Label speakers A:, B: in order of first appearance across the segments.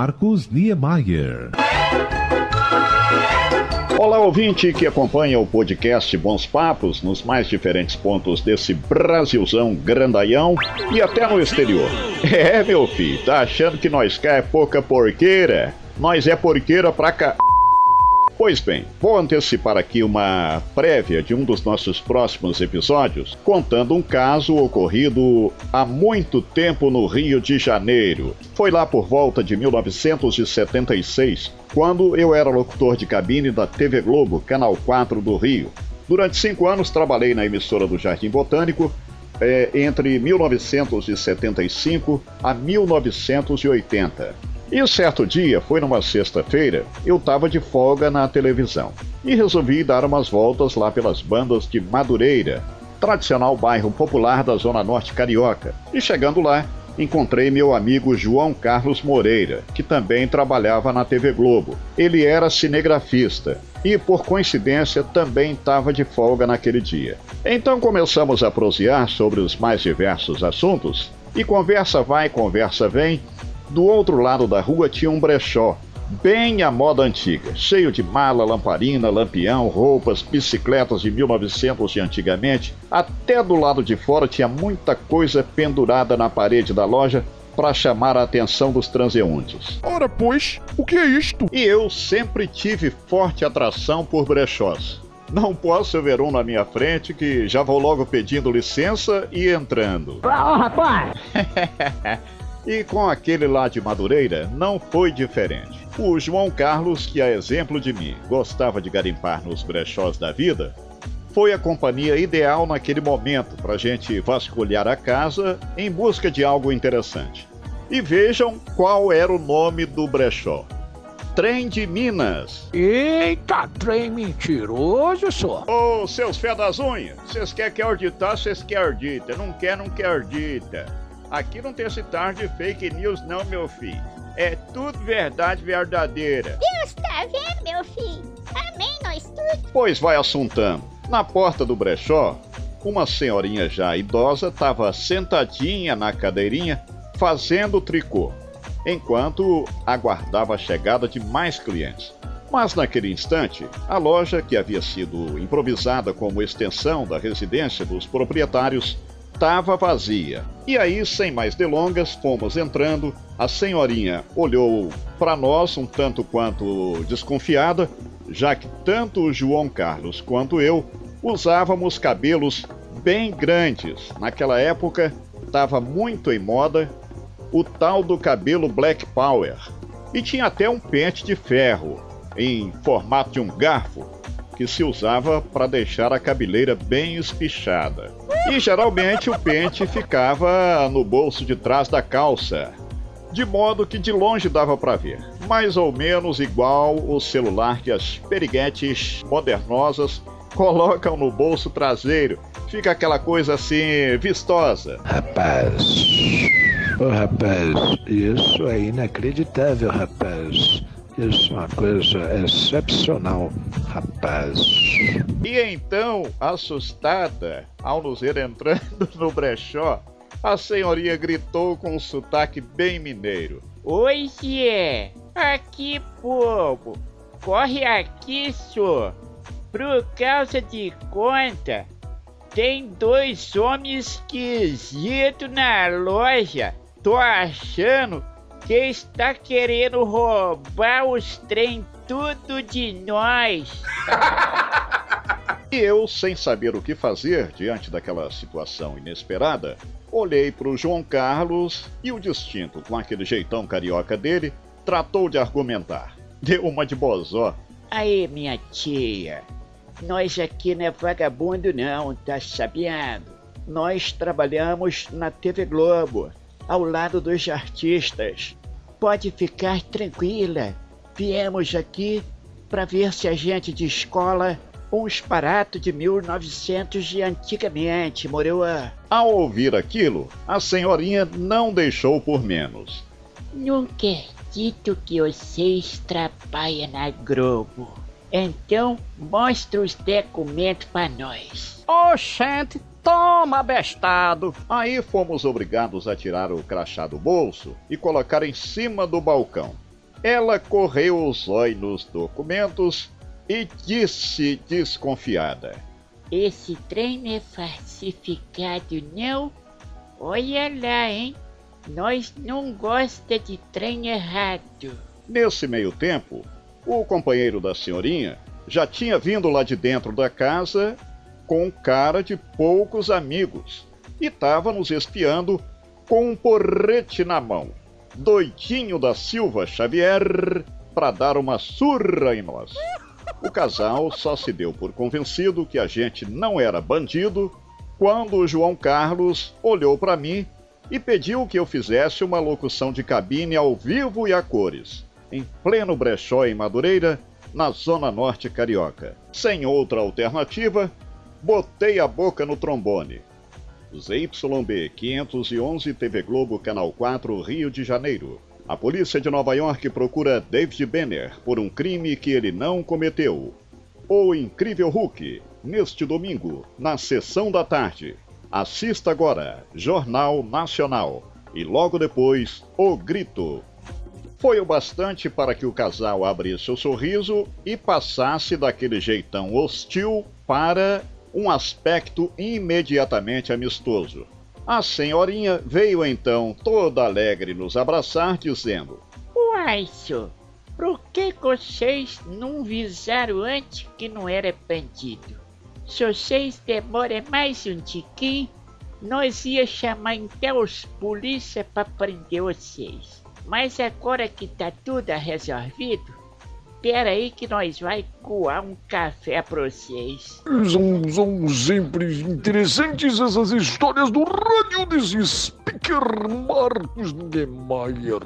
A: Marcos Niemeyer.
B: Olá, ouvinte que acompanha o podcast Bons Papos nos mais diferentes pontos desse Brasilzão grandaião e até no exterior. É, meu filho, tá achando que nós cá é pouca porqueira? Nós é porqueira pra cá. Pois bem, vou antecipar aqui uma prévia de um dos nossos próximos episódios, contando um caso ocorrido há muito tempo no Rio de Janeiro. Foi lá por volta de 1976, quando eu era locutor de cabine da TV Globo, Canal 4 do Rio. Durante cinco anos trabalhei na emissora do Jardim Botânico, é, entre 1975 a 1980. E certo dia, foi numa sexta-feira, eu estava de folga na televisão e resolvi dar umas voltas lá pelas bandas de Madureira, tradicional bairro popular da Zona Norte Carioca. E chegando lá, encontrei meu amigo João Carlos Moreira, que também trabalhava na TV Globo. Ele era cinegrafista e, por coincidência, também estava de folga naquele dia. Então começamos a prosear sobre os mais diversos assuntos e conversa vai, conversa vem do outro lado da rua tinha um brechó, bem à moda antiga, cheio de mala, lamparina, lampião, roupas, bicicletas de 1900 de antigamente. Até do lado de fora tinha muita coisa pendurada na parede da loja para chamar a atenção dos transeuntes.
C: Ora, pois, o que é isto?
B: E eu sempre tive forte atração por brechós. Não posso ver um na minha frente que já vou logo pedindo licença e entrando.
D: Ô, oh, rapaz!
B: E com aquele lá de Madureira não foi diferente. O João Carlos, que a exemplo de mim gostava de garimpar nos brechós da vida, foi a companhia ideal naquele momento para a gente vasculhar a casa em busca de algo interessante. E vejam qual era o nome do brechó. Trem de Minas.
D: Eita, trem mentiroso, só.
B: Ô, seus fé das unhas, vocês querem que orditar, vocês querem ordita. Não quer, não quer ordita. Aqui não tem esse tarde de fake news, não, meu filho. É tudo verdade verdadeira.
E: Deus tá vendo, meu filho? Amém, nós tudo.
B: Pois vai assuntando. Na porta do brechó, uma senhorinha já idosa estava sentadinha na cadeirinha fazendo tricô, enquanto aguardava a chegada de mais clientes. Mas naquele instante, a loja, que havia sido improvisada como extensão da residência dos proprietários, estava vazia. E aí, sem mais delongas, fomos entrando. A senhorinha olhou para nós um tanto quanto desconfiada, já que tanto o João Carlos quanto eu usávamos cabelos bem grandes. Naquela época, estava muito em moda o tal do cabelo Black Power. E tinha até um pente de ferro, em formato de um garfo, que se usava para deixar a cabeleira bem espichada. E geralmente o pente ficava no bolso de trás da calça, de modo que de longe dava para ver. Mais ou menos igual o celular que as periguetes modernosas colocam no bolso traseiro. Fica aquela coisa assim vistosa.
F: Rapaz, oh, rapaz, isso é inacreditável, rapaz. Isso é uma coisa excepcional, rapaz.
B: E então, assustada, ao nos ver entrando no brechó, a senhoria gritou com um sotaque bem mineiro.
G: Oi, Zé! Aqui, povo! Corre aqui, senhor! Por causa de conta, tem dois homens esquisitos na loja. Tô achando que está querendo roubar os trem tudo de nós.
B: e eu, sem saber o que fazer diante daquela situação inesperada, olhei para o João Carlos e o distinto, com aquele jeitão carioca dele, tratou de argumentar. Deu uma de bozó.
G: Aí, minha tia, nós aqui não é vagabundo não, tá sabendo? Nós trabalhamos na TV Globo, ao lado dos artistas. Pode ficar tranquila. Viemos aqui para ver se a gente de escola uns paratos de 1900 de antigamente, moroa.
B: Ao ouvir aquilo, a senhorinha não deixou por menos.
G: Nunca dito que vocês trabalham na Globo. Então, mostra os documentos para nós.
D: Oxente, Toma, bestado!
B: Aí fomos obrigados a tirar o crachá do bolso e colocar em cima do balcão. Ela correu os olhos nos documentos e disse desconfiada:
G: Esse trem é falsificado, não? Olha lá, hein? Nós não gosta de trem errado.
B: Nesse meio tempo, o companheiro da senhorinha já tinha vindo lá de dentro da casa com cara de poucos amigos e estava nos espiando com um porrete na mão. Doidinho da Silva Xavier para dar uma surra em nós. O casal só se deu por convencido que a gente não era bandido quando o João Carlos olhou para mim e pediu que eu fizesse uma locução de cabine ao vivo e a cores, em pleno brechó em Madureira, na Zona Norte Carioca. Sem outra alternativa, botei a boca no trombone. ZYB 511 TV Globo Canal 4 Rio de Janeiro. A polícia de Nova York procura David Banner por um crime que ele não cometeu. O Incrível Hulk, neste domingo, na sessão da tarde. Assista agora Jornal Nacional e logo depois O Grito. Foi o bastante para que o casal abrisse o sorriso e passasse daquele jeitão hostil para um aspecto imediatamente amistoso. A senhorinha veio então toda alegre nos abraçar, dizendo:
G: Uai, senhor, por que vocês não avisaram antes que não era bandido? Se vocês demoram mais um tiquinho, nós ia chamar então os polícia para prender vocês. Mas agora que tá tudo resolvido, Pera aí que nós vai coar um café pra vocês.
C: São, são sempre interessantes essas histórias do rádio desse speaker Marcos Niemeyer.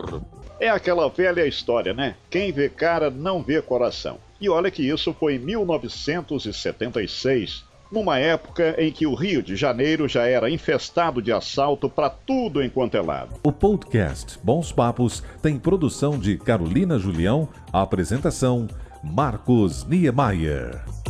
B: É aquela velha história, né? Quem vê cara não vê coração. E olha que isso foi em 1976, numa época em que o Rio de Janeiro já era infestado de assalto para tudo enquanto é lado.
A: O podcast Bons Papos tem produção de Carolina Julião, apresentação Marcos Niemeyer.